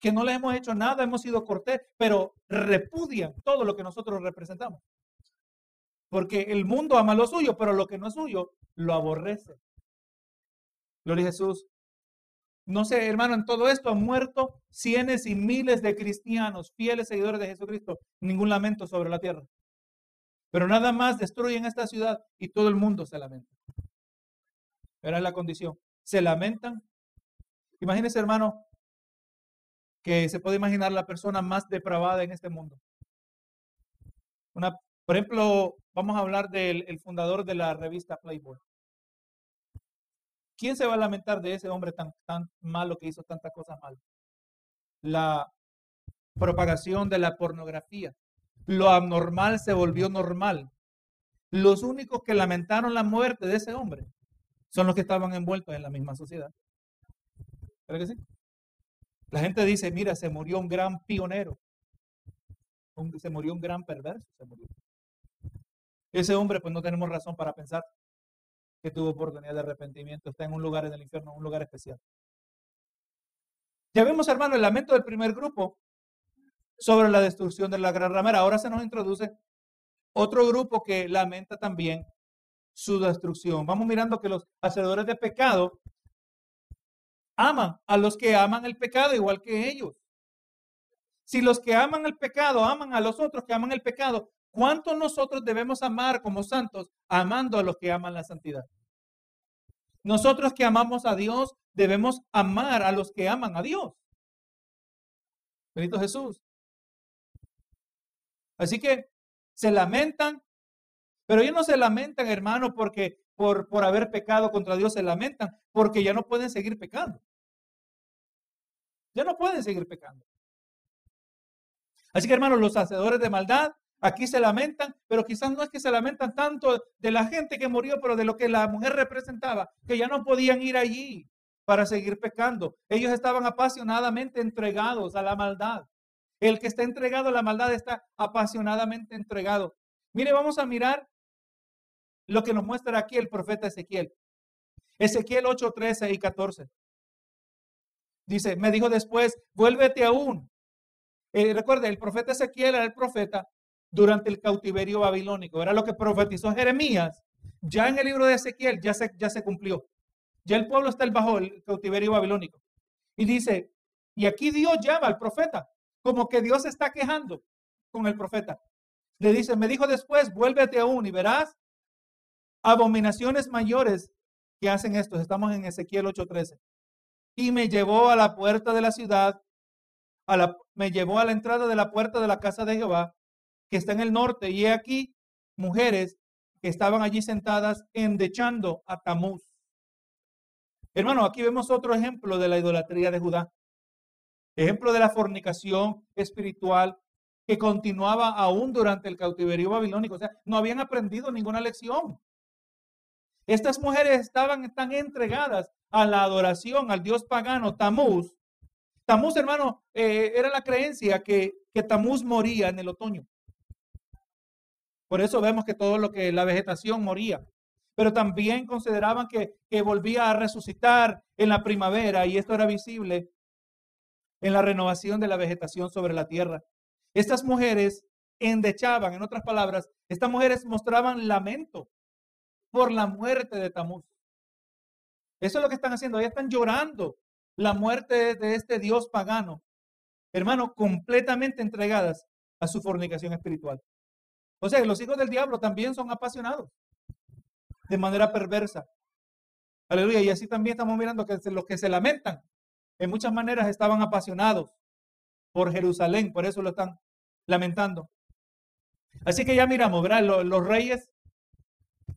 Que no le hemos hecho nada, hemos sido cortés, pero repudian todo lo que nosotros representamos. Porque el mundo ama lo suyo, pero lo que no es suyo lo aborrece. Gloria a Jesús. No sé, hermano, en todo esto han muerto cientos y miles de cristianos, fieles seguidores de Jesucristo. Ningún lamento sobre la tierra. Pero nada más destruyen esta ciudad y todo el mundo se lamenta. Era la condición. Se lamentan. Imagínese, hermano, que se puede imaginar la persona más depravada en este mundo. Una, por ejemplo, vamos a hablar del fundador de la revista Playboy. ¿Quién se va a lamentar de ese hombre tan, tan malo que hizo tantas cosas malas? La propagación de la pornografía, lo abnormal se volvió normal. Los únicos que lamentaron la muerte de ese hombre son los que estaban envueltos en la misma sociedad. ¿Verdad que sí? La gente dice, mira, se murió un gran pionero. Se murió un gran perverso. Ese hombre, pues no tenemos razón para pensar que tuvo oportunidad de arrepentimiento. Está en un lugar en el infierno, un lugar especial. Ya vemos, hermano, el lamento del primer grupo sobre la destrucción de la gran ramera. Ahora se nos introduce otro grupo que lamenta también su destrucción. Vamos mirando que los hacedores de pecado aman a los que aman el pecado igual que ellos. Si los que aman el pecado aman a los otros que aman el pecado, ¿Cuánto nosotros debemos amar como santos amando a los que aman la santidad? Nosotros que amamos a Dios debemos amar a los que aman a Dios. Benito Jesús. Así que se lamentan, pero ellos no se lamentan, hermano, porque por, por haber pecado contra Dios se lamentan, porque ya no pueden seguir pecando. Ya no pueden seguir pecando. Así que, hermanos, los hacedores de maldad aquí se lamentan, pero quizás no es que se lamentan tanto de la gente que murió, pero de lo que la mujer representaba, que ya no podían ir allí para seguir pecando. Ellos estaban apasionadamente entregados a la maldad. El que está entregado a la maldad está apasionadamente entregado. Mire, vamos a mirar lo que nos muestra aquí el profeta Ezequiel. Ezequiel 8, 13 y 14. Dice, me dijo después, vuélvete aún eh, recuerde, el profeta Ezequiel era el profeta durante el cautiverio babilónico. Era lo que profetizó Jeremías. Ya en el libro de Ezequiel ya se, ya se cumplió. Ya el pueblo está bajo el cautiverio babilónico. Y dice, y aquí Dios llama al profeta, como que Dios está quejando con el profeta. Le dice, me dijo después, vuélvete aún y verás abominaciones mayores que hacen esto. Estamos en Ezequiel 8:13. Y me llevó a la puerta de la ciudad me llevó a la entrada de la puerta de la casa de Jehová, que está en el norte, y he aquí mujeres que estaban allí sentadas endechando a Tamuz. Hermano, aquí vemos otro ejemplo de la idolatría de Judá. Ejemplo de la fornicación espiritual que continuaba aún durante el cautiverio babilónico. O sea, no habían aprendido ninguna lección. Estas mujeres estaban tan entregadas a la adoración al dios pagano Tamuz Tamuz, hermano, eh, era la creencia que, que Tamuz moría en el otoño. Por eso vemos que todo lo que la vegetación moría. Pero también consideraban que, que volvía a resucitar en la primavera y esto era visible en la renovación de la vegetación sobre la tierra. Estas mujeres endechaban, en otras palabras, estas mujeres mostraban lamento por la muerte de Tamuz. Eso es lo que están haciendo, ellas están llorando la muerte de este Dios pagano, hermano, completamente entregadas a su fornicación espiritual. O sea, los hijos del diablo también son apasionados de manera perversa. Aleluya. Y así también estamos mirando que los que se lamentan, en muchas maneras estaban apasionados por Jerusalén, por eso lo están lamentando. Así que ya miramos, ¿verdad? Los, los reyes.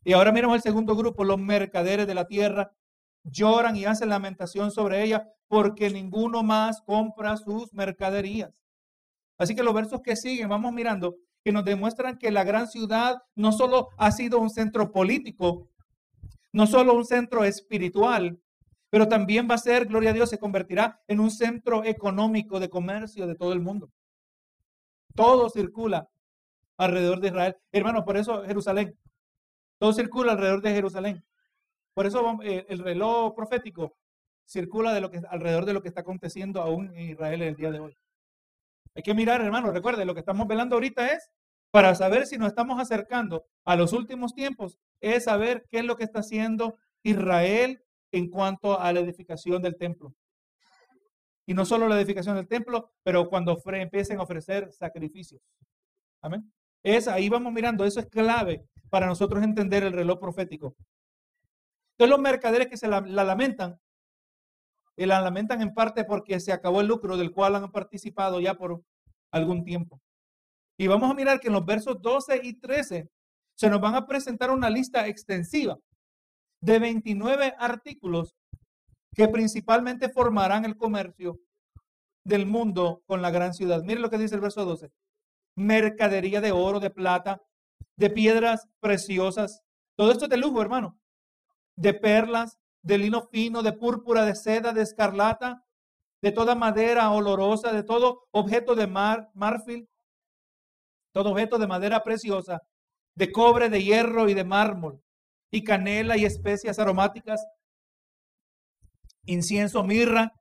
Y ahora miramos el segundo grupo, los mercaderes de la tierra lloran y hacen lamentación sobre ella porque ninguno más compra sus mercaderías. Así que los versos que siguen, vamos mirando, que nos demuestran que la gran ciudad no solo ha sido un centro político, no solo un centro espiritual, pero también va a ser, gloria a Dios, se convertirá en un centro económico de comercio de todo el mundo. Todo circula alrededor de Israel. Hermano, por eso Jerusalén, todo circula alrededor de Jerusalén. Por eso eh, el reloj profético circula de lo que, alrededor de lo que está aconteciendo aún en Israel en el día de hoy. Hay que mirar, hermano, recuerde, lo que estamos velando ahorita es para saber si nos estamos acercando a los últimos tiempos, es saber qué es lo que está haciendo Israel en cuanto a la edificación del templo. Y no solo la edificación del templo, pero cuando empiecen a ofrecer sacrificios. Amén. Es ahí vamos mirando, eso es clave para nosotros entender el reloj profético. Entonces los mercaderes que se la, lamentan, y la lamentan en parte porque se acabó el lucro del cual han participado ya por algún tiempo. Y vamos a mirar que en los versos 12 y 13 se nos van a presentar una lista extensiva de 29 artículos que principalmente formarán el comercio del mundo con la gran ciudad. Mire lo que dice el verso 12. Mercadería de oro, de plata, de piedras preciosas. Todo esto es de lujo, hermano de perlas, de lino fino, de púrpura, de seda, de escarlata, de toda madera olorosa, de todo objeto de mar, marfil, todo objeto de madera preciosa, de cobre, de hierro y de mármol, y canela y especias aromáticas, incienso, mirra,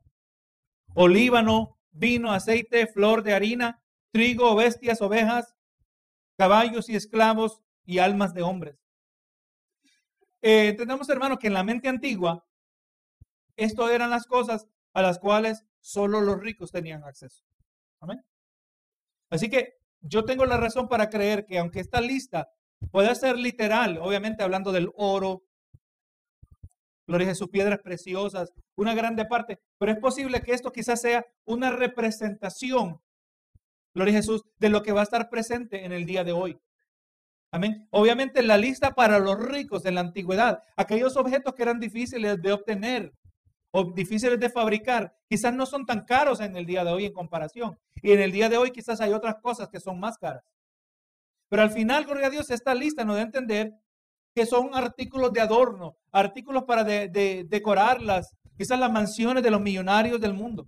olíbano, vino, aceite, flor de harina, trigo, bestias, ovejas, caballos y esclavos y almas de hombres. Eh, entendemos, hermano, que en la mente antigua, esto eran las cosas a las cuales solo los ricos tenían acceso. Así que yo tengo la razón para creer que aunque esta lista pueda ser literal, obviamente hablando del oro, gloria a sus piedras preciosas, una grande parte, pero es posible que esto quizás sea una representación, gloria a Jesús, de lo que va a estar presente en el día de hoy. Amén. Obviamente la lista para los ricos en la antigüedad, aquellos objetos que eran difíciles de obtener o difíciles de fabricar, quizás no son tan caros en el día de hoy en comparación. Y en el día de hoy quizás hay otras cosas que son más caras. Pero al final, gloria a Dios, esta lista nos da a entender que son artículos de adorno, artículos para decorarlas, quizás las mansiones de los millonarios del mundo.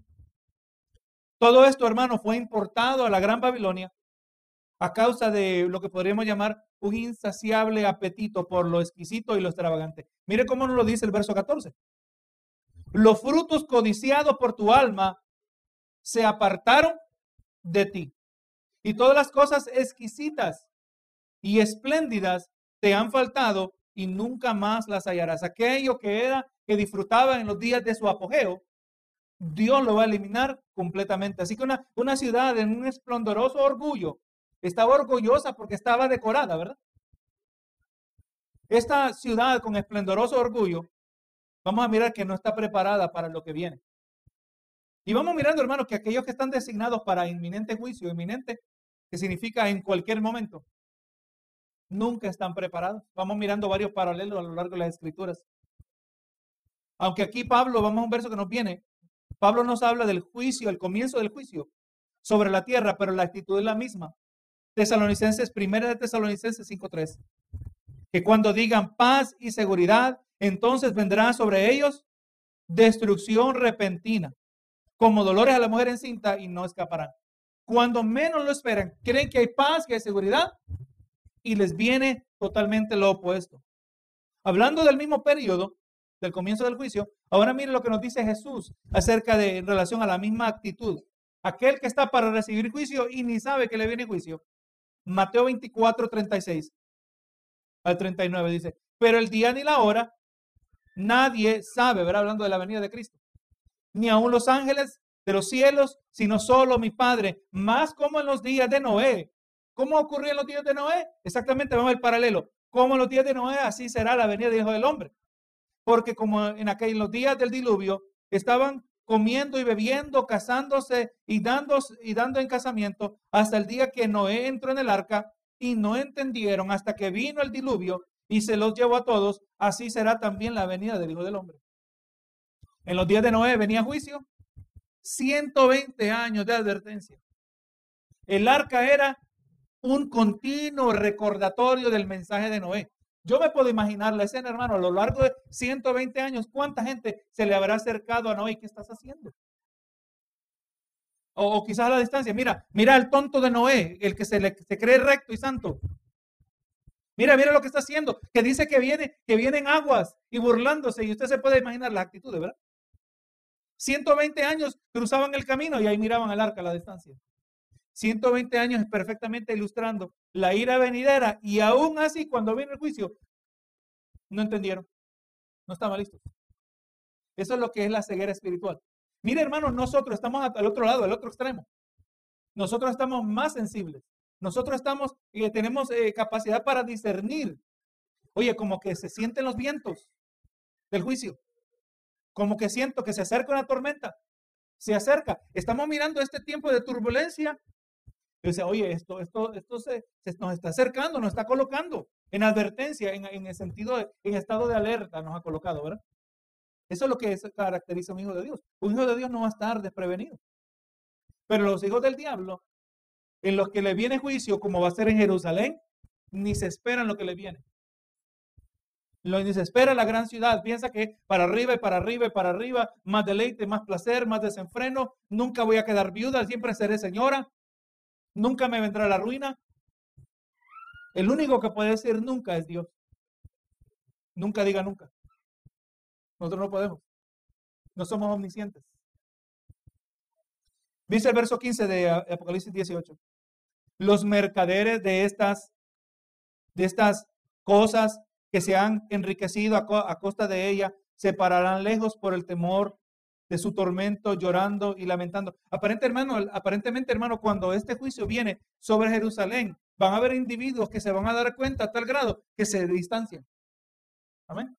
Todo esto, hermano, fue importado a la Gran Babilonia a causa de lo que podríamos llamar un insaciable apetito por lo exquisito y lo extravagante. Mire cómo nos lo dice el verso 14. Los frutos codiciados por tu alma se apartaron de ti. Y todas las cosas exquisitas y espléndidas te han faltado y nunca más las hallarás. Aquello que era que disfrutaba en los días de su apogeo, Dios lo va a eliminar completamente. Así que una, una ciudad en un esplendoroso orgullo estaba orgullosa porque estaba decorada, ¿verdad? Esta ciudad con esplendoroso orgullo, vamos a mirar que no está preparada para lo que viene. Y vamos mirando, hermanos, que aquellos que están designados para inminente juicio, inminente, que significa en cualquier momento, nunca están preparados. Vamos mirando varios paralelos a lo largo de las escrituras. Aunque aquí Pablo, vamos a un verso que nos viene, Pablo nos habla del juicio, el comienzo del juicio sobre la tierra, pero la actitud es la misma. Tesalonicenses, primera de Tesalonicenses 5.3. Que cuando digan paz y seguridad, entonces vendrá sobre ellos destrucción repentina, como dolores a la mujer encinta y no escaparán. Cuando menos lo esperan, creen que hay paz, que hay seguridad, y les viene totalmente lo opuesto. Hablando del mismo periodo, del comienzo del juicio, ahora mire lo que nos dice Jesús acerca de en relación a la misma actitud. Aquel que está para recibir juicio y ni sabe que le viene juicio. Mateo 24, 36 al 39 dice, pero el día ni la hora nadie sabe, ¿verdad? Hablando de la venida de Cristo. Ni aun los ángeles de los cielos, sino solo mi Padre, más como en los días de Noé, ¿Cómo ocurrió en los días de Noé? Exactamente, vamos al paralelo. Como en los días de Noé, así será la venida del Hijo del Hombre. Porque como en aquellos los días del diluvio, estaban comiendo y bebiendo, casándose y dando, y dando en casamiento hasta el día que Noé entró en el arca y no entendieron hasta que vino el diluvio y se los llevó a todos, así será también la venida del Hijo del Hombre. En los días de Noé venía juicio, 120 años de advertencia. El arca era un continuo recordatorio del mensaje de Noé. Yo me puedo imaginar la escena, hermano, a lo largo de 120 años, ¿cuánta gente se le habrá acercado a Noé? ¿Qué estás haciendo? O, quizás a la distancia, mira, mira el tonto de Noé, el que se, le, se cree recto y santo. Mira, mira lo que está haciendo, que dice que viene, que vienen aguas y burlándose, y usted se puede imaginar la actitud, ¿verdad? 120 años cruzaban el camino y ahí miraban el arca a la distancia. 120 años perfectamente ilustrando la ira venidera y aún así cuando viene el juicio, no entendieron, no estaban listos. Eso es lo que es la ceguera espiritual. Mire hermanos, nosotros estamos al otro lado, al otro extremo. Nosotros estamos más sensibles. Nosotros estamos, eh, tenemos eh, capacidad para discernir. Oye, como que se sienten los vientos del juicio. Como que siento que se acerca una tormenta. Se acerca. Estamos mirando este tiempo de turbulencia dice, oye, esto, esto, esto se, nos está acercando, nos está colocando en advertencia, en, el sentido, de, en estado de alerta nos ha colocado, ¿verdad? Eso es lo que caracteriza a un hijo de Dios. Un hijo de Dios no va a estar desprevenido. Pero los hijos del diablo, en los que le viene juicio, como va a ser en Jerusalén, ni se esperan lo que le viene. Lo ni se espera la gran ciudad. Piensa que para arriba y para arriba y para arriba, más deleite, más placer, más desenfreno. Nunca voy a quedar viuda, siempre seré señora. Nunca me vendrá la ruina. El único que puede decir nunca es Dios. Nunca diga nunca. Nosotros no podemos. No somos omniscientes. Dice el verso 15 de Apocalipsis 18. Los mercaderes de estas, de estas cosas que se han enriquecido a, a costa de ella se pararán lejos por el temor de su tormento, llorando y lamentando. Aparente, hermano, aparentemente, hermano, cuando este juicio viene sobre Jerusalén, van a haber individuos que se van a dar cuenta a tal grado que se distancian. Amén.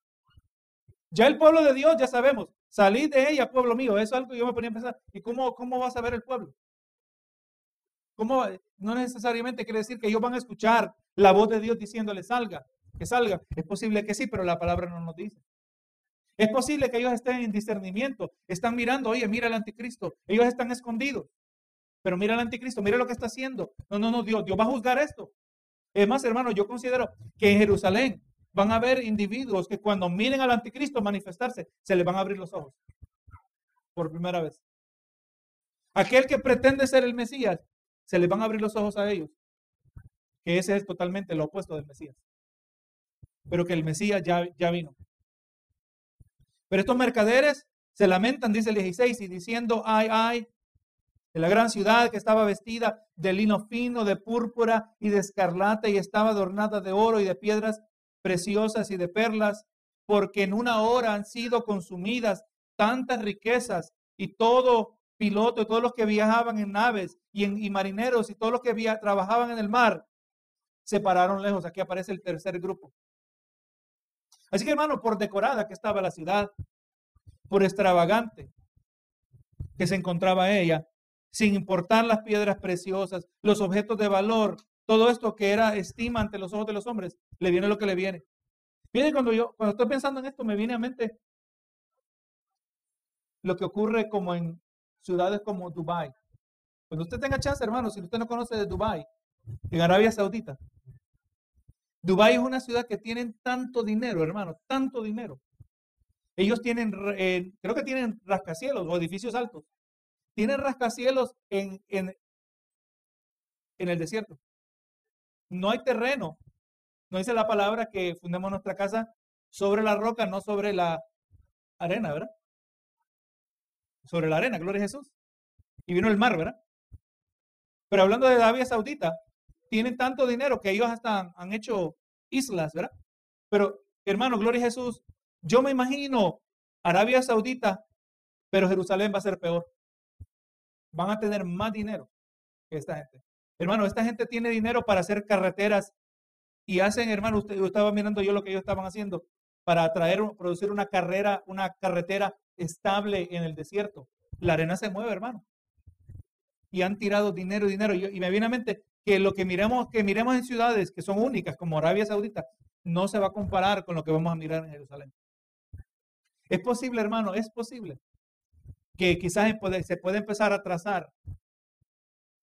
Ya el pueblo de Dios, ya sabemos, salid de ella, pueblo mío. Eso es algo que yo me ponía a pensar. ¿Y cómo, cómo va a saber el pueblo? ¿Cómo? No necesariamente quiere decir que ellos van a escuchar la voz de Dios diciéndole salga, que salga. Es posible que sí, pero la palabra no nos dice. Es posible que ellos estén en discernimiento, están mirando, oye, mira el anticristo, ellos están escondidos, pero mira el anticristo, mira lo que está haciendo. No, no, no, Dios, Dios va a juzgar esto. Es más, hermano, yo considero que en Jerusalén van a haber individuos que cuando miren al anticristo manifestarse, se les van a abrir los ojos. Por primera vez. Aquel que pretende ser el Mesías, se les van a abrir los ojos a ellos. Que ese es totalmente lo opuesto del Mesías. Pero que el Mesías ya, ya vino. Pero estos mercaderes se lamentan, dice el 16, y diciendo, ay, ay, de la gran ciudad que estaba vestida de lino fino, de púrpura y de escarlata, y estaba adornada de oro y de piedras preciosas y de perlas, porque en una hora han sido consumidas tantas riquezas y todo piloto, todos los que viajaban en naves y, en, marineros y todos los que trabajaban en el mar, se pararon lejos. Aquí aparece el tercer grupo. Así que hermano, por decorada que estaba la ciudad, por extravagante que se encontraba ella, sin importar las piedras preciosas, los objetos de valor, todo esto que era estima ante los ojos de los hombres, le viene lo que le viene. Miren, cuando yo, cuando estoy pensando en esto, me viene a mente lo que ocurre como en ciudades como Dubai. Cuando usted tenga chance, hermano, si usted no conoce de Dubai, en Arabia Saudita, Dubái es una ciudad que tienen tanto dinero, hermano, tanto dinero. Ellos tienen, eh, creo que tienen rascacielos o edificios altos. Tienen rascacielos en, en, en el desierto. No hay terreno. No dice la palabra que fundemos nuestra casa sobre la roca, no sobre la arena, ¿verdad? Sobre la arena, gloria a Jesús. Y vino el mar, ¿verdad? Pero hablando de Arabia Saudita, tienen tanto dinero que ellos hasta han hecho islas, ¿verdad? Pero, hermano, gloria a Jesús, yo me imagino Arabia Saudita, pero Jerusalén va a ser peor. Van a tener más dinero que esta gente. Hermano, esta gente tiene dinero para hacer carreteras y hacen, hermano, usted estaba mirando yo lo que ellos estaban haciendo para traer, producir una carrera, una carretera estable en el desierto. La arena se mueve, hermano. Y han tirado dinero, dinero. Y, y me viene a mente, que lo que miremos, que miremos en ciudades que son únicas, como Arabia Saudita, no se va a comparar con lo que vamos a mirar en Jerusalén. Es posible, hermano, es posible que quizás se puede empezar a trazar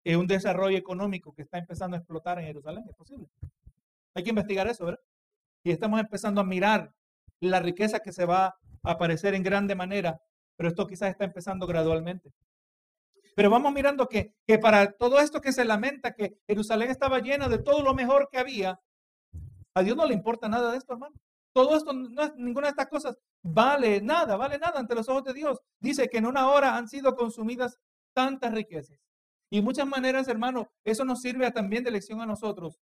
un desarrollo económico que está empezando a explotar en Jerusalén. Es posible. Hay que investigar eso, ¿verdad? Y estamos empezando a mirar la riqueza que se va a aparecer en grande manera, pero esto quizás está empezando gradualmente. Pero vamos mirando que, que para todo esto que se lamenta, que Jerusalén estaba llena de todo lo mejor que había, a Dios no le importa nada de esto, hermano. Todo esto, no ninguna de estas cosas vale nada, vale nada ante los ojos de Dios. Dice que en una hora han sido consumidas tantas riquezas. Y muchas maneras, hermano, eso nos sirve también de lección a nosotros.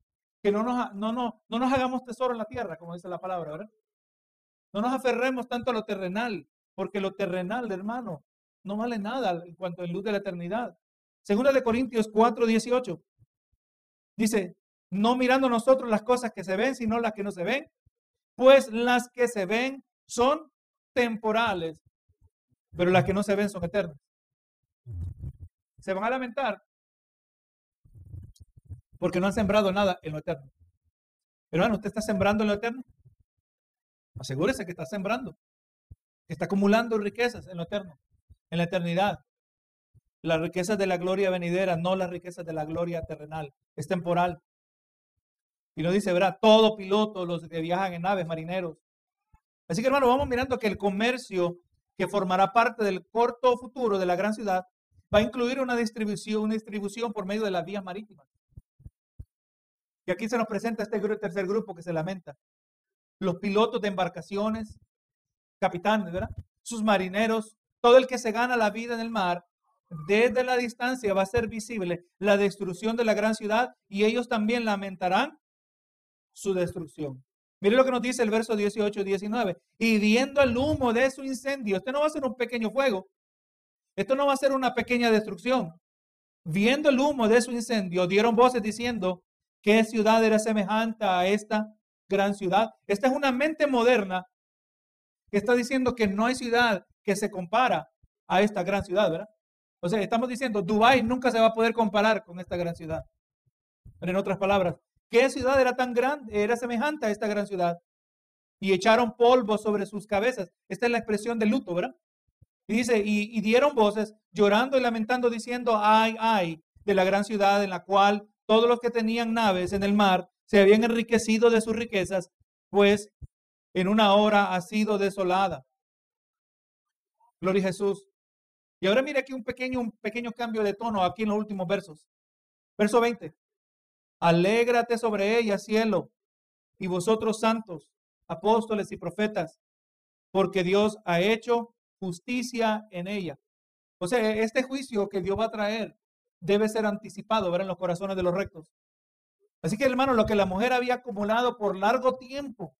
Que no nos, no, no, no nos hagamos tesoro en la tierra, como dice la palabra, ¿verdad? No nos aferremos tanto a lo terrenal, porque lo terrenal, hermano, no vale nada en cuanto a luz de la eternidad. Segunda de Corintios 4, 18. Dice, no mirando nosotros las cosas que se ven, sino las que no se ven, pues las que se ven son temporales, pero las que no se ven son eternas. Se van a lamentar porque no han sembrado nada en lo eterno. Hermano, ¿usted está sembrando en lo eterno? Asegúrese que está sembrando, que está acumulando riquezas en lo eterno en la eternidad. Las riquezas de la gloria venidera, no las riquezas de la gloria terrenal. Es temporal. Y nos dice, verá, todo piloto, los que viajan en naves, marineros. Así que hermano, vamos mirando que el comercio que formará parte del corto futuro de la gran ciudad va a incluir una distribución, una distribución por medio de las vías marítimas. Y aquí se nos presenta este tercer grupo que se lamenta. Los pilotos de embarcaciones, capitanes, ¿verdad? Sus marineros, todo el que se gana la vida en el mar, desde la distancia va a ser visible la destrucción de la gran ciudad y ellos también lamentarán su destrucción. Mire lo que nos dice el verso 18 y 19. Y viendo el humo de su incendio, este no va a ser un pequeño fuego, esto no va a ser una pequeña destrucción. Viendo el humo de su incendio, dieron voces diciendo, ¿qué ciudad era semejante a esta gran ciudad? Esta es una mente moderna que está diciendo que no hay ciudad que se compara a esta gran ciudad, ¿verdad? O sea, estamos diciendo, Dubái nunca se va a poder comparar con esta gran ciudad. En otras palabras, ¿qué ciudad era tan grande, era semejante a esta gran ciudad? Y echaron polvo sobre sus cabezas. Esta es la expresión de luto, ¿verdad? Y dice, y, dieron voces llorando y lamentando diciendo, ay, ay, de la gran ciudad en la cual todos los que tenían naves en el mar se habían enriquecido de sus riquezas, pues en una hora ha sido desolada. Gloria a Jesús. Y ahora mire aquí un pequeño, un pequeño cambio de tono aquí en los últimos versos. Verso 20. Alégrate sobre ella, cielo, y vosotros santos, apóstoles y profetas, porque Dios ha hecho justicia en ella. O sea, este juicio que Dios va a traer debe ser anticipado, ver en los corazones de los rectos. Así que, hermano, lo que la mujer había acumulado por largo tiempo.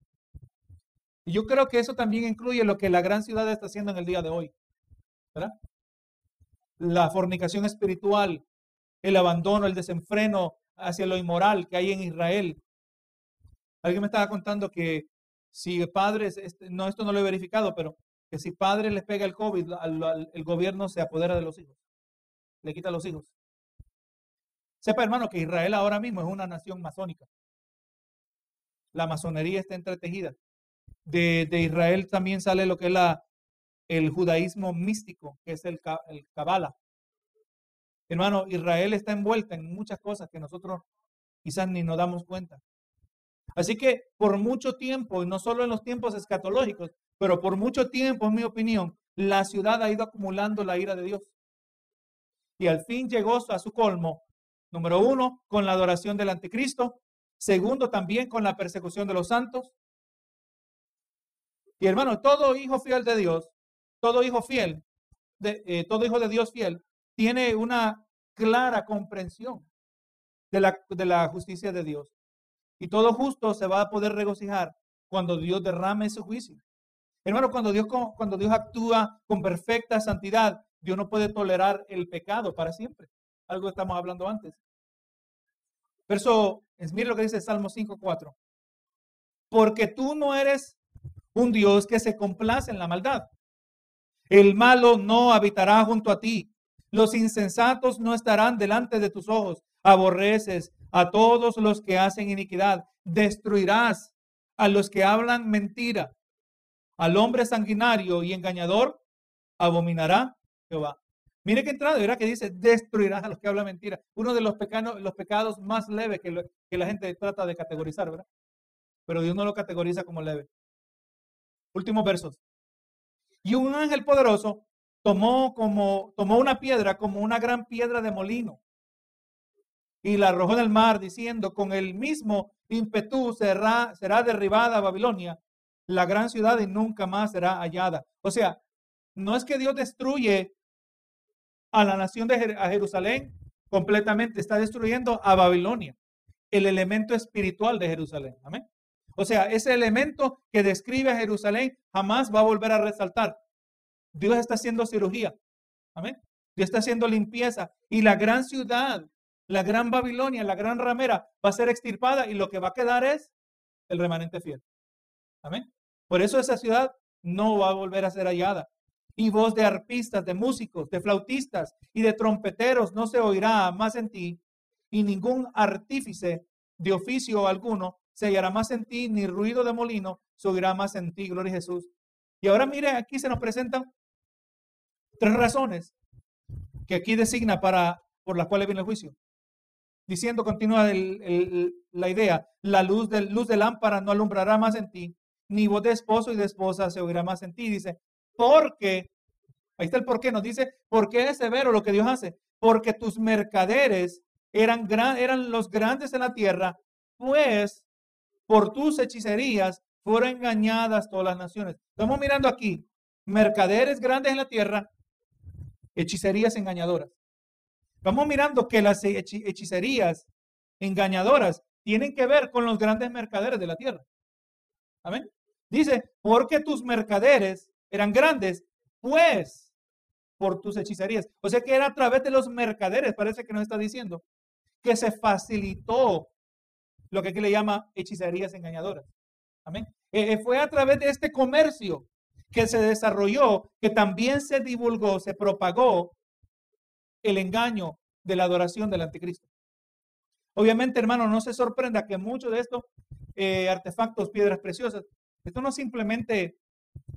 Y yo creo que eso también incluye lo que la gran ciudad está haciendo en el día de hoy. La fornicación espiritual, el abandono, el desenfreno hacia lo inmoral que hay en Israel. Alguien me estaba contando que si padres, este, no, esto no lo he verificado, pero que si padres les pega el COVID, el gobierno se apodera de los hijos, le quita a los hijos. Sepa, hermano, que Israel ahora mismo es una nación masónica. La masonería está entretejida. De, Israel también sale lo que es la, el judaísmo místico, que es el, el Kabbalah. Hermano, Israel está envuelta en muchas cosas que nosotros quizás ni nos damos cuenta. Así que por mucho tiempo, y no solo en los tiempos escatológicos, pero por mucho tiempo, en mi opinión, la ciudad ha ido acumulando la ira de Dios. Y al fin llegó a su colmo, número uno, con la adoración del anticristo. Segundo, también con la persecución de los santos. Y hermano, todo hijo fiel de Dios, todo hijo fiel, de, eh, todo hijo de Dios fiel, tiene una clara comprensión de la, de la justicia de Dios. Y todo justo se va a poder regocijar cuando Dios derrame su juicio. Hermano, cuando Dios, cuando Dios actúa con perfecta santidad, Dios no puede tolerar el pecado para siempre. Algo estamos hablando antes. Verso, mire lo que dice Salmo 5.4. Porque tú no eres un Dios que se complace en la maldad. El malo no habitará junto a ti. Los insensatos no estarán delante de tus ojos. Aborreces a todos los que hacen iniquidad. Destruirás a los que hablan mentira. Al hombre sanguinario y engañador abominará Jehová. Mire qué entrada, verá que dice, destruirás a los que hablan mentira. Uno de los, pecados, los pecados más leves que, que la gente trata de categorizar, ¿verdad? Pero Dios no lo categoriza como leve. Últimos versos. Y un ángel poderoso tomó, como, tomó una piedra como una gran piedra de molino y la arrojó en el mar, diciendo, con el mismo ímpetu será, será derribada Babilonia, la gran ciudad, y nunca más será hallada. O sea, no es que Dios destruye a la nación de Jerusalén completamente, está destruyendo a Babilonia, el elemento espiritual de Jerusalén. Amén. O sea, ese elemento que describe a Jerusalén jamás va a volver a resaltar. Dios está haciendo cirugía. Amén. Dios está haciendo limpieza. Y la gran ciudad la gran Babilonia, la gran ramera, va a ser extirpada y lo que va a quedar es el remanente fiel. Amén. Por eso esa ciudad no va a volver a ser hallada. Y voz de arpistas, de músicos, de flautistas y de trompeteros no se oirá más en ti, y ningún artífice de oficio alguno se hallará más en ti, ni ruido de molino se oirá más en ti, gloria Jesús. Y ahora mire, aquí se nos presentan tres razones que aquí designa para por las cuales viene el juicio diciendo, continúa la idea, la luz, del, luz de lámpara no alumbrará más en ti, ni voz de esposo y de esposa se oirá más en ti. Dice, porque, ahí está el por qué, nos dice, ¿por qué es severo lo que Dios hace? Porque tus mercaderes eran, gran, eran los grandes en la tierra, pues por tus hechicerías fueron engañadas todas las naciones. Estamos mirando aquí, mercaderes grandes en la tierra, hechicerías engañadoras. Vamos mirando que las hechicerías engañadoras tienen que ver con los grandes mercaderes de la tierra. Amén. Dice, porque tus mercaderes eran grandes, pues por tus hechicerías. O sea que era a través de los mercaderes, parece que nos está diciendo, que se facilitó lo que aquí le llama hechicerías engañadoras. Amén. Eh, eh, fue a través de este comercio que se desarrolló, que también se divulgó, se propagó el engaño de la adoración del anticristo. Obviamente, hermano, no se sorprenda que muchos de estos eh, artefactos, piedras preciosas, esto no simplemente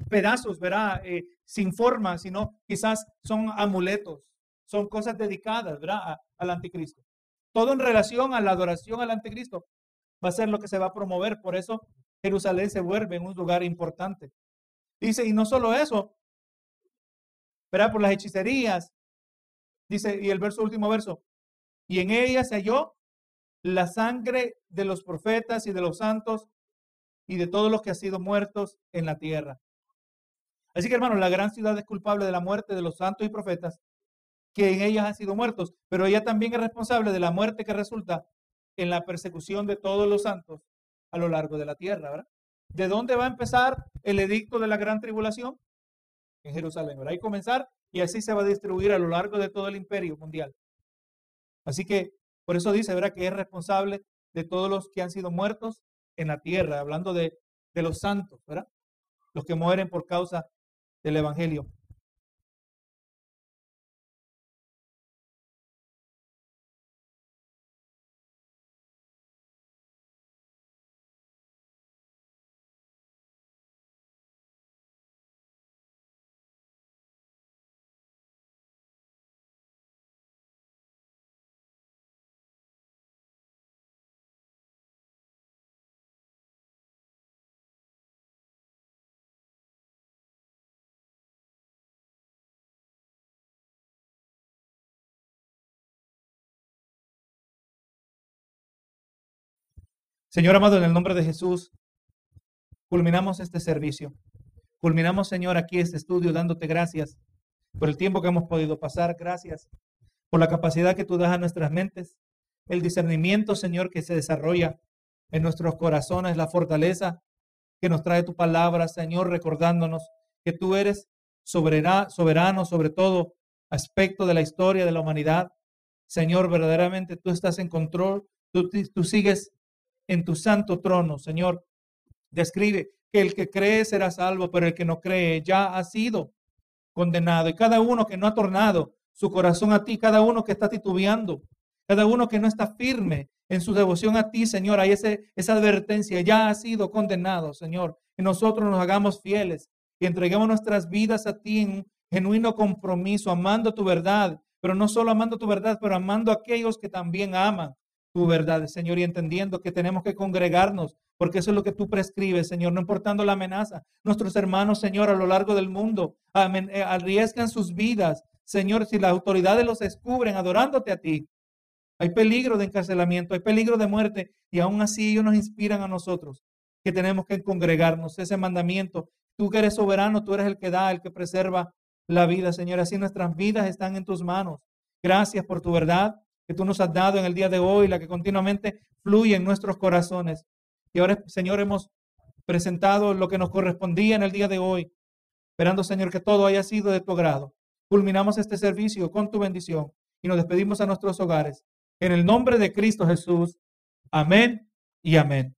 pedazos, ¿verdad? Sin forma, sino quizás son amuletos, son cosas dedicadas, ¿verdad? al anticristo. Todo en relación a la adoración al anticristo va a ser lo que se va a promover. Por eso Jerusalén se vuelve un lugar importante. Dice, y no solo eso, ¿verdad? Por las hechicerías. Dice, y el verso, último verso, y en ella se halló la sangre de los profetas y de los santos y de todos los que han sido muertos en la tierra. Así que, hermanos, la gran ciudad es culpable de la muerte de los santos y profetas que en ellas han sido muertos, pero ella también es responsable de la muerte que resulta en la persecución de todos los santos a lo largo de la tierra, ¿verdad? ¿De dónde va a empezar el edicto de la gran tribulación? En Jerusalén, ¿verdad? Y comenzar y así se va a distribuir a lo largo de todo el imperio mundial. Así que por eso dice, ¿verdad? Que es responsable de todos los que han sido muertos en la tierra, hablando de, de los santos, ¿verdad? Los que mueren por causa del Evangelio. Señor amado, en el nombre de Jesús, culminamos este servicio. Culminamos, Señor, aquí este estudio dándote gracias por el tiempo que hemos podido pasar. Gracias por la capacidad que tú das a nuestras mentes, el discernimiento, Señor, que se desarrolla en nuestros corazones, la fortaleza que nos trae tu palabra, Señor, recordándonos que tú eres soberano, sobre todo aspecto de la historia de la humanidad. Señor, verdaderamente tú estás en control, tú sigues en tu santo trono, Señor. Describe que el que cree será salvo, pero el que no cree ya ha sido condenado. Y cada uno que no ha tornado su corazón a ti, cada uno que está titubeando, cada uno que no está firme en su devoción a ti, Señor, hay ese, esa advertencia, ya ha sido condenado, Señor. Y nosotros nos hagamos fieles y entreguemos nuestras vidas a ti en genuino compromiso, amando tu verdad, pero no solo amando tu verdad, pero amando a aquellos que también aman tu verdad, Señor, y entendiendo que tenemos que congregarnos, porque eso es lo que tú prescribes, Señor, no importando la amenaza. Nuestros hermanos, Señor, a lo largo del mundo eh, arriesgan sus vidas, Señor, si las autoridades los descubren adorándote a ti. Hay peligro de encarcelamiento, hay peligro de muerte, y aún así ellos nos inspiran a nosotros que tenemos que congregarnos, ese mandamiento. Tú que eres soberano, tú eres el que da, el que preserva la vida, Señor. Así nuestras vidas están en tus manos. Gracias por tu verdad que tú nos has dado en el día de hoy, la que continuamente fluye en nuestros corazones. Y ahora, Señor, hemos presentado lo que nos correspondía en el día de hoy, esperando, Señor, que todo haya sido de tu agrado. Culminamos este servicio con tu bendición y nos despedimos a nuestros hogares. En el nombre de Cristo Jesús. Amén y amén.